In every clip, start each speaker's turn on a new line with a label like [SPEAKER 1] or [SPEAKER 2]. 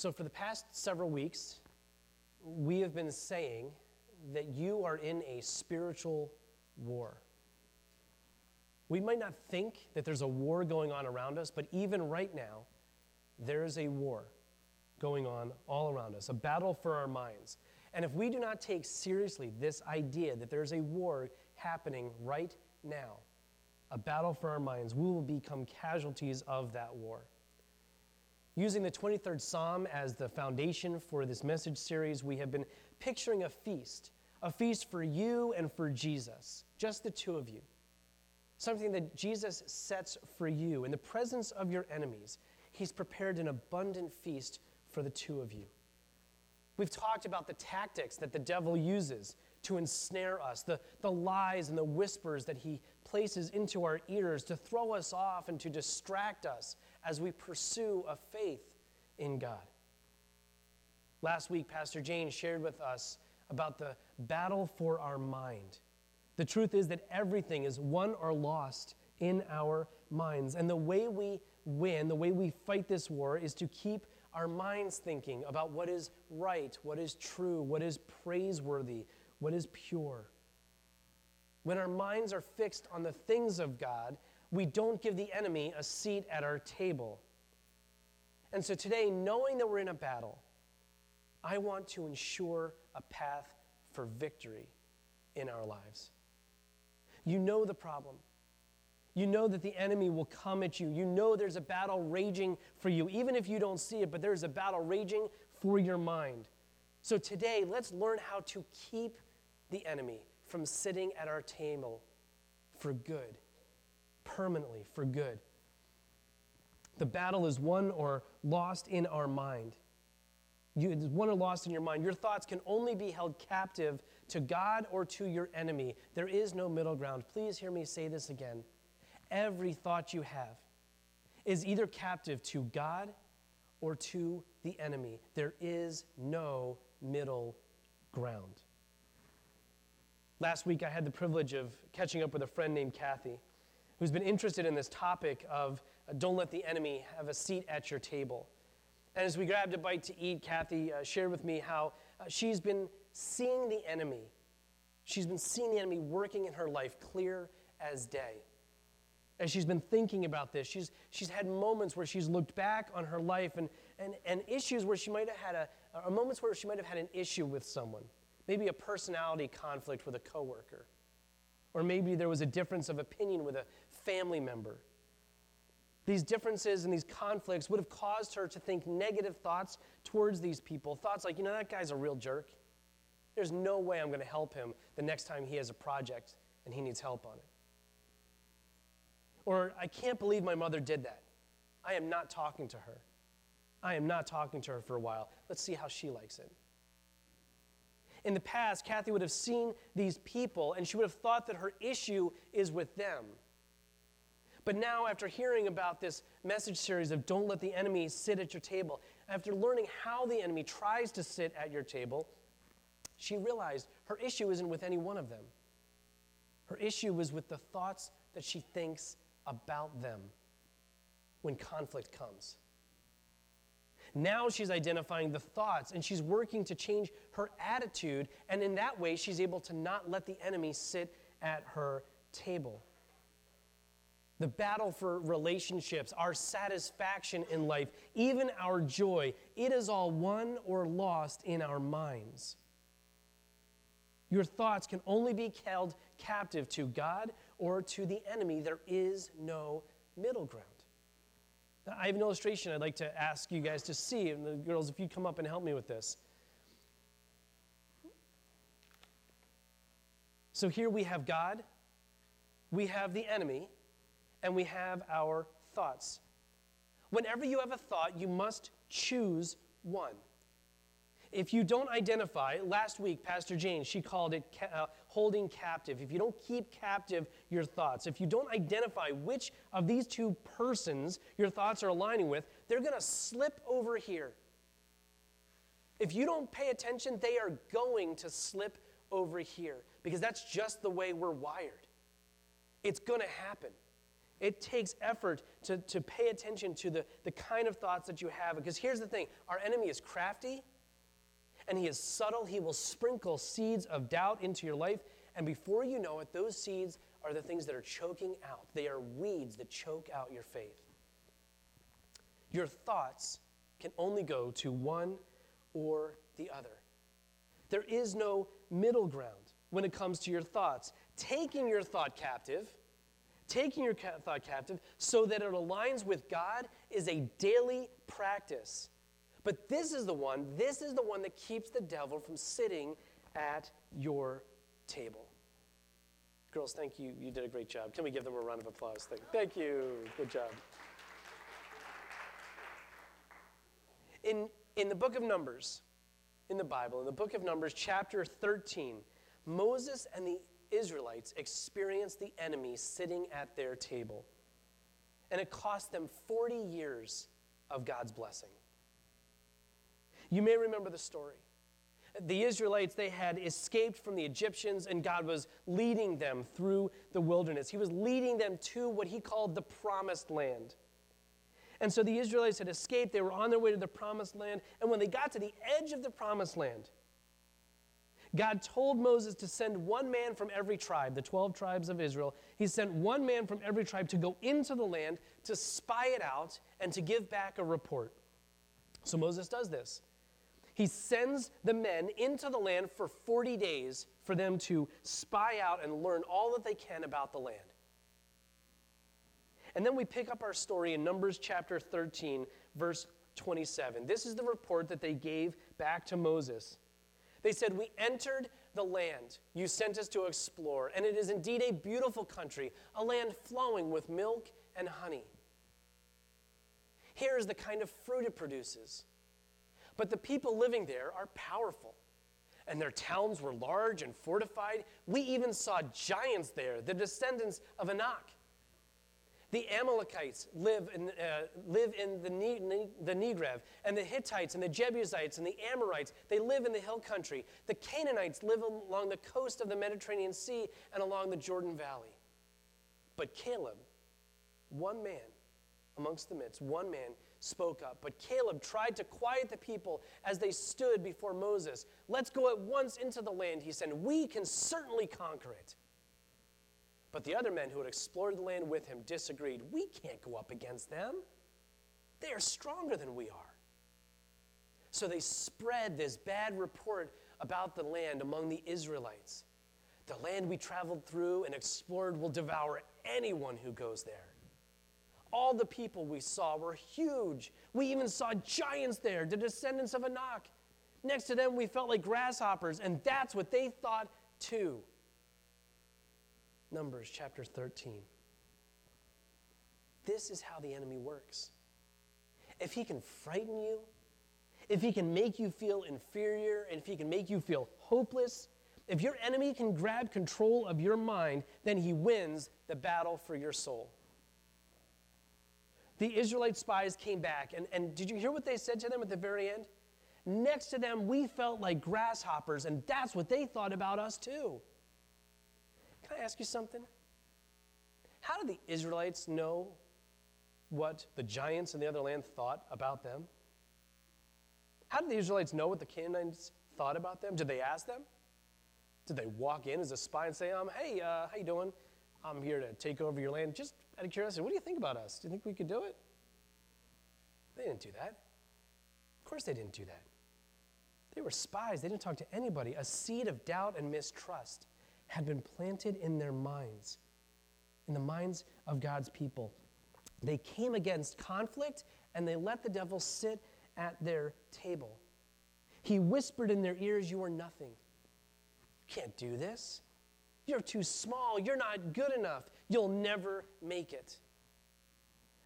[SPEAKER 1] So, for the past several weeks, we have been saying that you are in a spiritual war. We might not think that there's a war going on around us, but even right now, there is a war going on all around us, a battle for our minds. And if we do not take seriously this idea that there's a war happening right now, a battle for our minds, we will become casualties of that war. Using the 23rd Psalm as the foundation for this message series, we have been picturing a feast, a feast for you and for Jesus, just the two of you. Something that Jesus sets for you in the presence of your enemies. He's prepared an abundant feast for the two of you. We've talked about the tactics that the devil uses to ensnare us, the, the lies and the whispers that he places into our ears to throw us off and to distract us as we pursue a faith in God. Last week, Pastor Jane shared with us about the battle for our mind. The truth is that everything is won or lost in our minds. And the way we win, the way we fight this war, is to keep our minds thinking about what is right, what is true, what is praiseworthy, what is pure. When our minds are fixed on the things of God, we don't give the enemy a seat at our table. And so today, knowing that we're in a battle, I want to ensure a path for victory in our lives. You know the problem. You know that the enemy will come at you. You know there's a battle raging for you, even if you don't see it, but there's a battle raging for your mind. So today, let's learn how to keep the enemy from sitting at our table for good, permanently for good. The battle is won or lost in our mind. You, it's won or lost in your mind. Your thoughts can only be held captive to God or to your enemy. There is no middle ground. Please hear me say this again. Every thought you have is either captive to God or to the enemy. There is no middle ground. Last week, I had the privilege of catching up with a friend named Kathy, who's been interested in this topic of uh, don't let the enemy have a seat at your table. And as we grabbed a bite to eat, Kathy uh, shared with me how uh, she's been seeing the enemy. She's been seeing the enemy working in her life clear as day. As she's been thinking about this, she's, she's had moments where she's looked back on her life and, and, and issues where she might have had a, or moments where she might have had an issue with someone maybe a personality conflict with a coworker, or maybe there was a difference of opinion with a family member. These differences and these conflicts would have caused her to think negative thoughts towards these people. Thoughts like, you know, that guy's a real jerk. There's no way I'm going to help him the next time he has a project and he needs help on it. Or, I can't believe my mother did that. I am not talking to her. I am not talking to her for a while. Let's see how she likes it. In the past, Kathy would have seen these people and she would have thought that her issue is with them. But now, after hearing about this message series of Don't Let the Enemy Sit at Your Table, after learning how the enemy tries to sit at your table, she realized her issue isn't with any one of them. Her issue was with the thoughts that she thinks about them when conflict comes. Now she's identifying the thoughts and she's working to change her attitude. And in that way, she's able to not let the enemy sit at her table. The battle for relationships, our satisfaction in life, even our joy, it is all won or lost in our minds. Your thoughts can only be held captive to God or to the enemy. There is no middle ground. I have an illustration I'd like to ask you guys to see. And the girls, if you'd come up and help me with this. So here we have God, we have the enemy, and we have our thoughts. Whenever you have a thought, you must choose one. If you don't identify, last week, Pastor Jane, she called it ca- uh, holding captive. If you don't keep captive your thoughts, if you don't identify which of these two persons your thoughts are aligning with, they're going to slip over here. If you don't pay attention, they are going to slip over here because that's just the way we're wired. It's going to happen. It takes effort to, to pay attention to the, the kind of thoughts that you have. Because here's the thing our enemy is crafty and he is subtle. He will sprinkle seeds of doubt into your life. And before you know it, those seeds are the things that are choking out. They are weeds that choke out your faith. Your thoughts can only go to one or the other. There is no middle ground when it comes to your thoughts. Taking your thought captive, taking your thought captive so that it aligns with God is a daily practice. But this is the one, this is the one that keeps the devil from sitting at your table. Girls, thank you. You did a great job. Can we give them a round of applause? Thank, thank you. Good job. In, in the book of Numbers, in the Bible, in the book of Numbers, chapter 13, Moses and the Israelites experienced the enemy sitting at their table. And it cost them 40 years of God's blessing. You may remember the story. The Israelites, they had escaped from the Egyptians, and God was leading them through the wilderness. He was leading them to what he called the promised land. And so the Israelites had escaped. They were on their way to the promised land. And when they got to the edge of the promised land, God told Moses to send one man from every tribe, the 12 tribes of Israel. He sent one man from every tribe to go into the land to spy it out and to give back a report. So Moses does this. He sends the men into the land for 40 days for them to spy out and learn all that they can about the land. And then we pick up our story in Numbers chapter 13, verse 27. This is the report that they gave back to Moses. They said, We entered the land you sent us to explore, and it is indeed a beautiful country, a land flowing with milk and honey. Here is the kind of fruit it produces but the people living there are powerful, and their towns were large and fortified. We even saw giants there, the descendants of Anak. The Amalekites live in, uh, live in the, ne- the Negev, and the Hittites and the Jebusites and the Amorites, they live in the hill country. The Canaanites live along the coast of the Mediterranean Sea and along the Jordan Valley. But Caleb, one man amongst the midst, one man, spoke up. But Caleb tried to quiet the people as they stood before Moses. Let's go at once into the land, he said. We can certainly conquer it. But the other men who had explored the land with him disagreed. We can't go up against them. They are stronger than we are. So they spread this bad report about the land among the Israelites. The land we traveled through and explored will devour anyone who goes there. All the people we saw were huge. We even saw giants there, the descendants of Anak. Next to them, we felt like grasshoppers, and that's what they thought too. Numbers chapter 13. This is how the enemy works. If he can frighten you, if he can make you feel inferior, and if he can make you feel hopeless, if your enemy can grab control of your mind, then he wins the battle for your soul the Israelite spies came back, and, and did you hear what they said to them at the very end? Next to them, we felt like grasshoppers, and that's what they thought about us too. Can I ask you something? How did the Israelites know what the giants in the other land thought about them? How did the Israelites know what the Canaanites thought about them? Did they ask them? Did they walk in as a spy and say, um, hey, uh, how you doing? I'm here to take over your land. Just out of curiosity, what do you think about us? Do you think we could do it? They didn't do that. Of course, they didn't do that. They were spies. They didn't talk to anybody. A seed of doubt and mistrust had been planted in their minds, in the minds of God's people. They came against conflict and they let the devil sit at their table. He whispered in their ears, You are nothing. You can't do this. You're too small. You're not good enough. You'll never make it.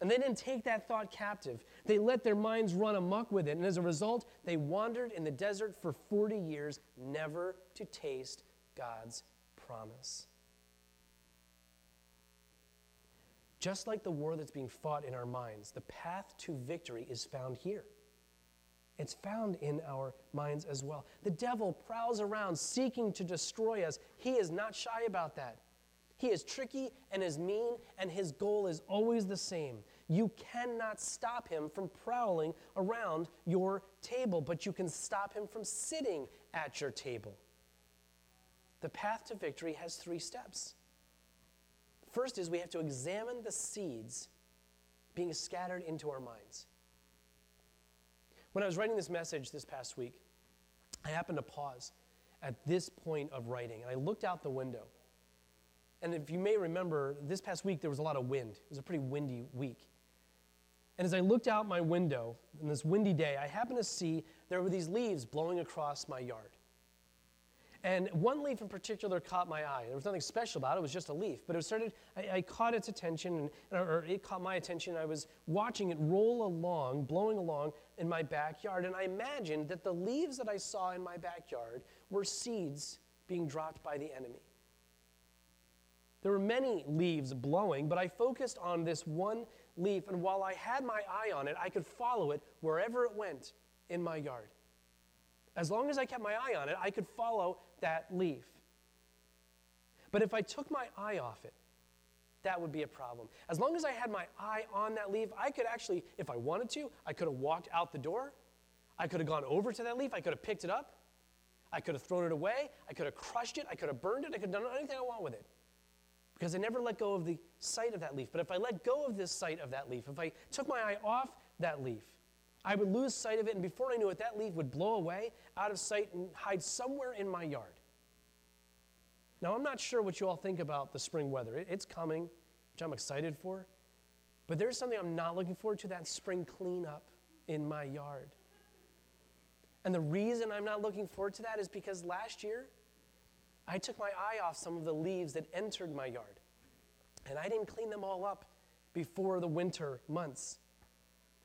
[SPEAKER 1] And they didn't take that thought captive. They let their minds run amuck with it. And as a result, they wandered in the desert for 40 years, never to taste God's promise. Just like the war that's being fought in our minds, the path to victory is found here. It's found in our minds as well. The devil prowls around seeking to destroy us. He is not shy about that. He is tricky and is mean, and his goal is always the same. You cannot stop him from prowling around your table, but you can stop him from sitting at your table. The path to victory has three steps. First is we have to examine the seeds being scattered into our minds. When I was writing this message this past week, I happened to pause at this point of writing, and I looked out the window. And if you may remember, this past week there was a lot of wind. It was a pretty windy week. And as I looked out my window on this windy day, I happened to see there were these leaves blowing across my yard. And one leaf in particular caught my eye. There was nothing special about it, it was just a leaf. But it started, I, I caught its attention, and, or it caught my attention. I was watching it roll along, blowing along in my backyard. And I imagined that the leaves that I saw in my backyard were seeds being dropped by the enemy. There were many leaves blowing, but I focused on this one leaf, and while I had my eye on it, I could follow it wherever it went in my yard. As long as I kept my eye on it, I could follow that leaf. But if I took my eye off it, that would be a problem. As long as I had my eye on that leaf, I could actually, if I wanted to, I could have walked out the door. I could have gone over to that leaf. I could have picked it up. I could have thrown it away. I could have crushed it. I could have burned it. I could have done anything I want with it because I never let go of the sight of that leaf. But if I let go of this sight of that leaf, if I took my eye off that leaf, I would lose sight of it, and before I knew it, that leaf would blow away out of sight and hide somewhere in my yard. Now, I'm not sure what you all think about the spring weather. It's coming, which I'm excited for. But there's something I'm not looking forward to that spring cleanup in my yard. And the reason I'm not looking forward to that is because last year, I took my eye off some of the leaves that entered my yard. And I didn't clean them all up before the winter months.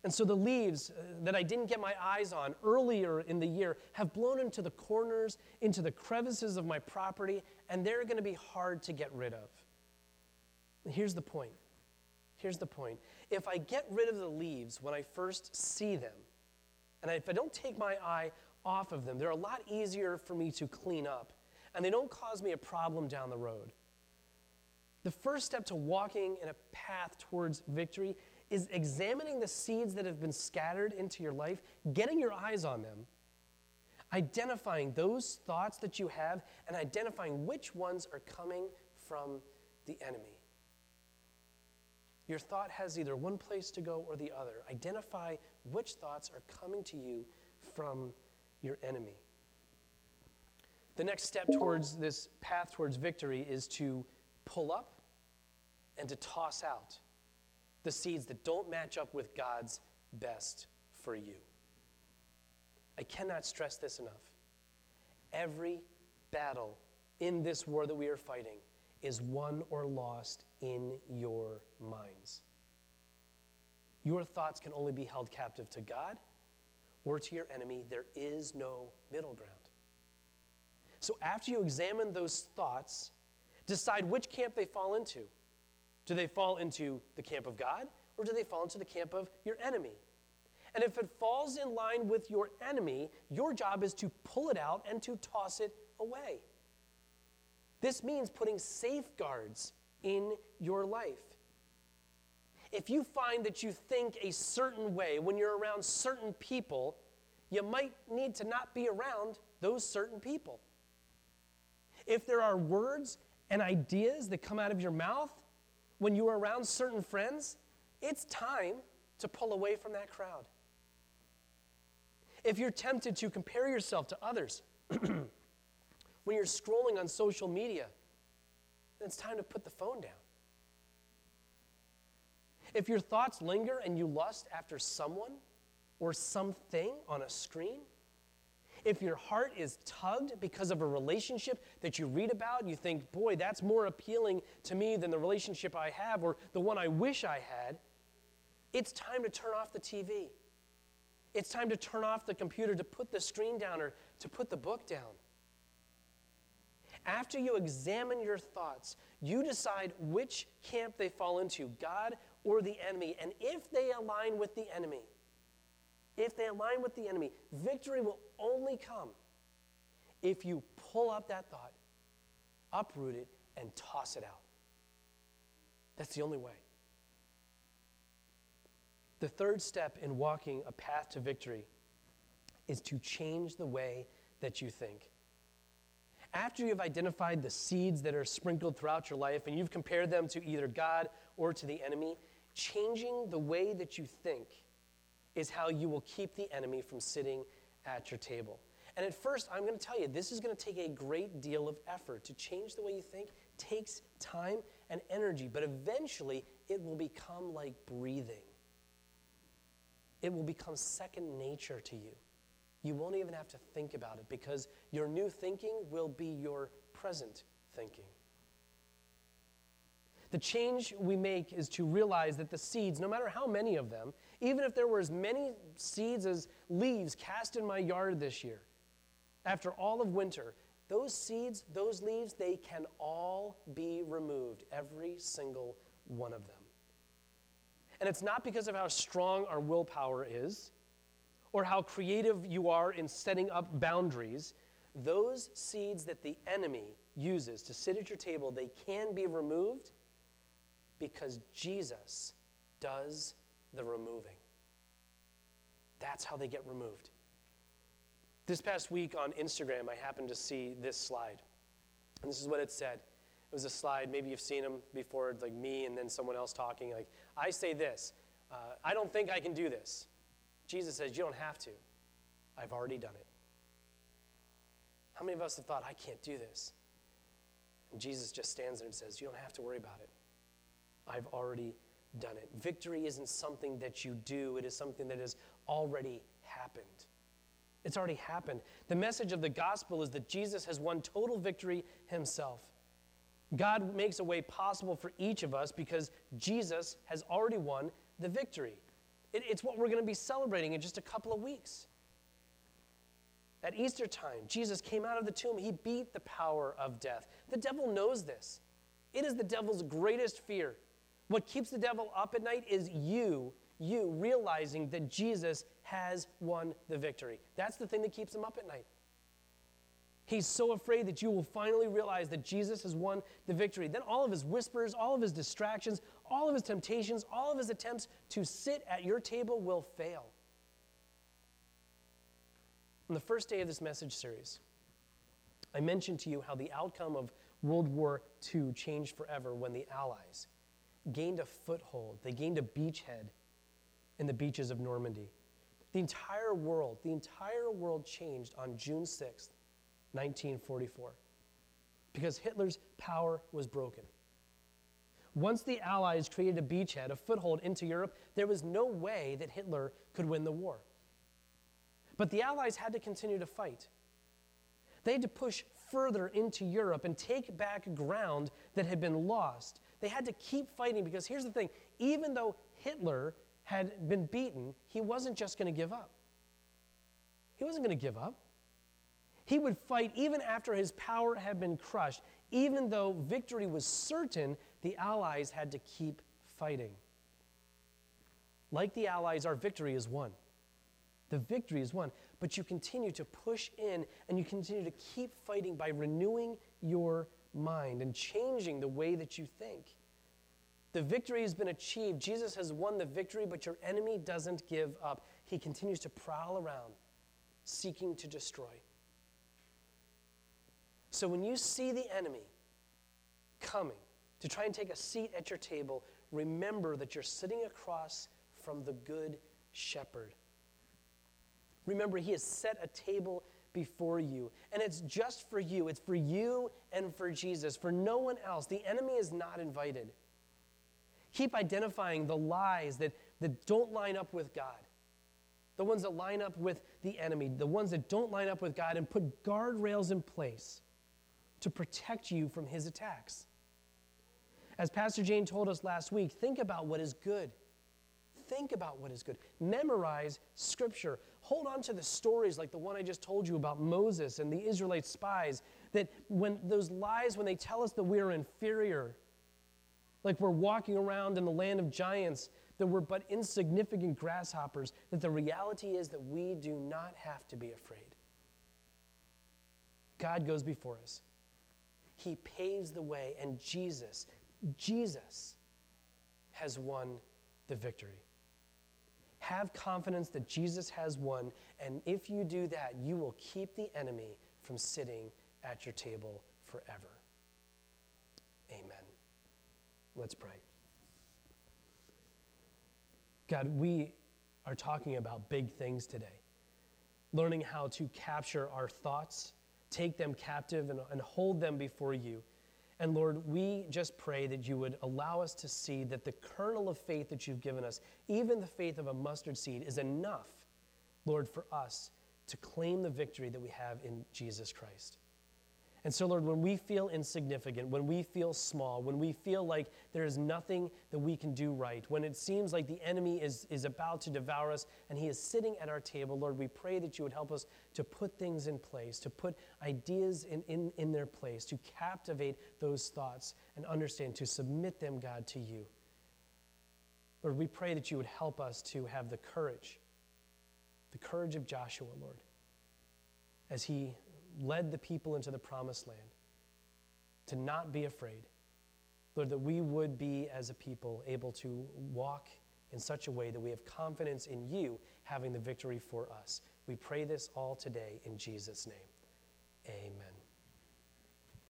[SPEAKER 1] And so the leaves uh, that I didn't get my eyes on earlier in the year have blown into the corners, into the crevices of my property, and they're going to be hard to get rid of. here's the point. Here's the point. If I get rid of the leaves when I first see them, and if I don't take my eye off of them, they're a lot easier for me to clean up and they don't cause me a problem down the road. The first step to walking in a path towards victory is examining the seeds that have been scattered into your life, getting your eyes on them, identifying those thoughts that you have, and identifying which ones are coming from the enemy. Your thought has either one place to go or the other. Identify which thoughts are coming to you from your enemy. The next step towards this path towards victory is to pull up and to toss out the seeds that don't match up with God's best for you. I cannot stress this enough. Every battle in this war that we are fighting is won or lost in your minds. Your thoughts can only be held captive to God or to your enemy. There is no middle ground. So after you examine those thoughts, decide which camp they fall into. Do they fall into the camp of God or do they fall into the camp of your enemy? And if it falls in line with your enemy, your job is to pull it out and to toss it away. This means putting safeguards in your life. If you find that you think a certain way when you're around certain people, you might need to not be around those certain people. If there are words and ideas that come out of your mouth when you are around certain friends, it's time to pull away from that crowd. If you're tempted to compare yourself to others when you're scrolling on social media, then it's time to put the phone down. If your thoughts linger and you lust after someone or something on a screen, if your heart is tugged because of a relationship that you read about, you think, boy, that's more appealing to me than the relationship I have or the one I wish I had, it's time to turn off the TV. It's time to turn off the computer, to put the screen down, or to put the book down. After you examine your thoughts, you decide which camp they fall into, God or the enemy. And if they align with the enemy, if they align with the enemy, victory will only come if you pull up that thought, uproot it, and toss it out. That's the only way. The third step in walking a path to victory is to change the way that you think. After you've identified the seeds that are sprinkled throughout your life and you've compared them to either God or to the enemy, changing the way that you think is how you will keep the enemy from sitting at your table. And at first, I'm going to tell you, this is going to take a great deal of effort. To change the way you think takes time and energy, but eventually it will become like breathing. It will become second nature to you. You won't even have to think about it because your new thinking will be your present thinking. The change we make is to realize that the seeds, no matter how many of them, even if there were as many seeds as leaves cast in my yard this year, after all of winter, those seeds, those leaves, they can all be removed, every single one of them. And it's not because of how strong our willpower is or how creative you are in setting up boundaries. Those seeds that the enemy uses to sit at your table, they can be removed because Jesus does the removing. That's how they get removed. This past week on Instagram, I happened to see this slide. And this is what it said. It was a slide, maybe you've seen them before, like me and then someone else talking. Like, I say this, uh, I don't think I can do this. Jesus says, You don't have to. I've already done it. How many of us have thought, I can't do this? And Jesus just stands there and says, You don't have to worry about it. I've already done it. Victory isn't something that you do, it is something that has already happened. It's already happened. The message of the gospel is that Jesus has won total victory himself. God makes a way possible for each of us because Jesus has already won the victory. It, it's what we're going to be celebrating in just a couple of weeks. At Easter time, Jesus came out of the tomb. He beat the power of death. The devil knows this. It is the devil's greatest fear. What keeps the devil up at night is you you realizing that Jesus has won the victory. That's the thing that keeps him up at night. He's so afraid that you will finally realize that Jesus has won the victory. Then all of his whispers, all of his distractions, all of his temptations, all of his attempts to sit at your table will fail. On the first day of this message series, I mentioned to you how the outcome of World War II changed forever when the Allies gained a foothold, they gained a beachhead in the beaches of Normandy. The entire world, the entire world changed on June 6th, 1944, because Hitler's power was broken. Once the Allies created a beachhead, a foothold into Europe, there was no way that Hitler could win the war. But the Allies had to continue to fight. They had to push further into Europe and take back ground that had been lost. They had to keep fighting because here's the thing even though Hitler had been beaten, he wasn't just going to give up. He wasn't going to give up. He would fight even after his power had been crushed. Even though victory was certain, the Allies had to keep fighting. Like the Allies, our victory is won. The victory is won. But you continue to push in and you continue to keep fighting by renewing your mind and changing the way that you think. The victory has been achieved. Jesus has won the victory, but your enemy doesn't give up. He continues to prowl around, seeking to destroy. So when you see the enemy coming to try and take a seat at your table, remember that you're sitting across from the good shepherd. Remember, he has set a table before you, and it's just for you. It's for you and for Jesus, for no one else. The enemy is not invited. Keep identifying the lies that, that don't line up with God, the ones that line up with the enemy, the ones that don't line up with God, and put guardrails in place to protect you from his attacks. As Pastor Jane told us last week, think about what is good. Think about what is good. Memorize Scripture. Hold on to the stories like the one I just told you about Moses and the Israelite spies. That when those lies, when they tell us that we are inferior, like we're walking around in the land of giants, that we're but insignificant grasshoppers, that the reality is that we do not have to be afraid. God goes before us. He paves the way, and Jesus, Jesus has won the victory. Have confidence that Jesus has won, and if you do that, you will keep the enemy from sitting at your table forever. Amen. Let's pray. God, we are talking about big things today. Learning how to capture our thoughts, take them captive, and, and hold them before you. And Lord, we just pray that you would allow us to see that the kernel of faith that you've given us, even the faith of a mustard seed, is enough, Lord, for us to claim the victory that we have in Jesus Christ. And so, Lord, when we feel insignificant, when we feel small, when we feel like there is nothing that we can do right, when it seems like the enemy is, is about to devour us and he is sitting at our table, Lord, we pray that you would help us to put things in place, to put ideas in, in, in their place, to captivate those thoughts and understand, to submit them, God, to you. Lord, we pray that you would help us to have the courage, the courage of Joshua, Lord, as he led the people into the promised land, to not be afraid. Lord, that we would be, as a people, able to walk in such a way that we have confidence in you having the victory for us. We pray this all today in Jesus' name. Amen.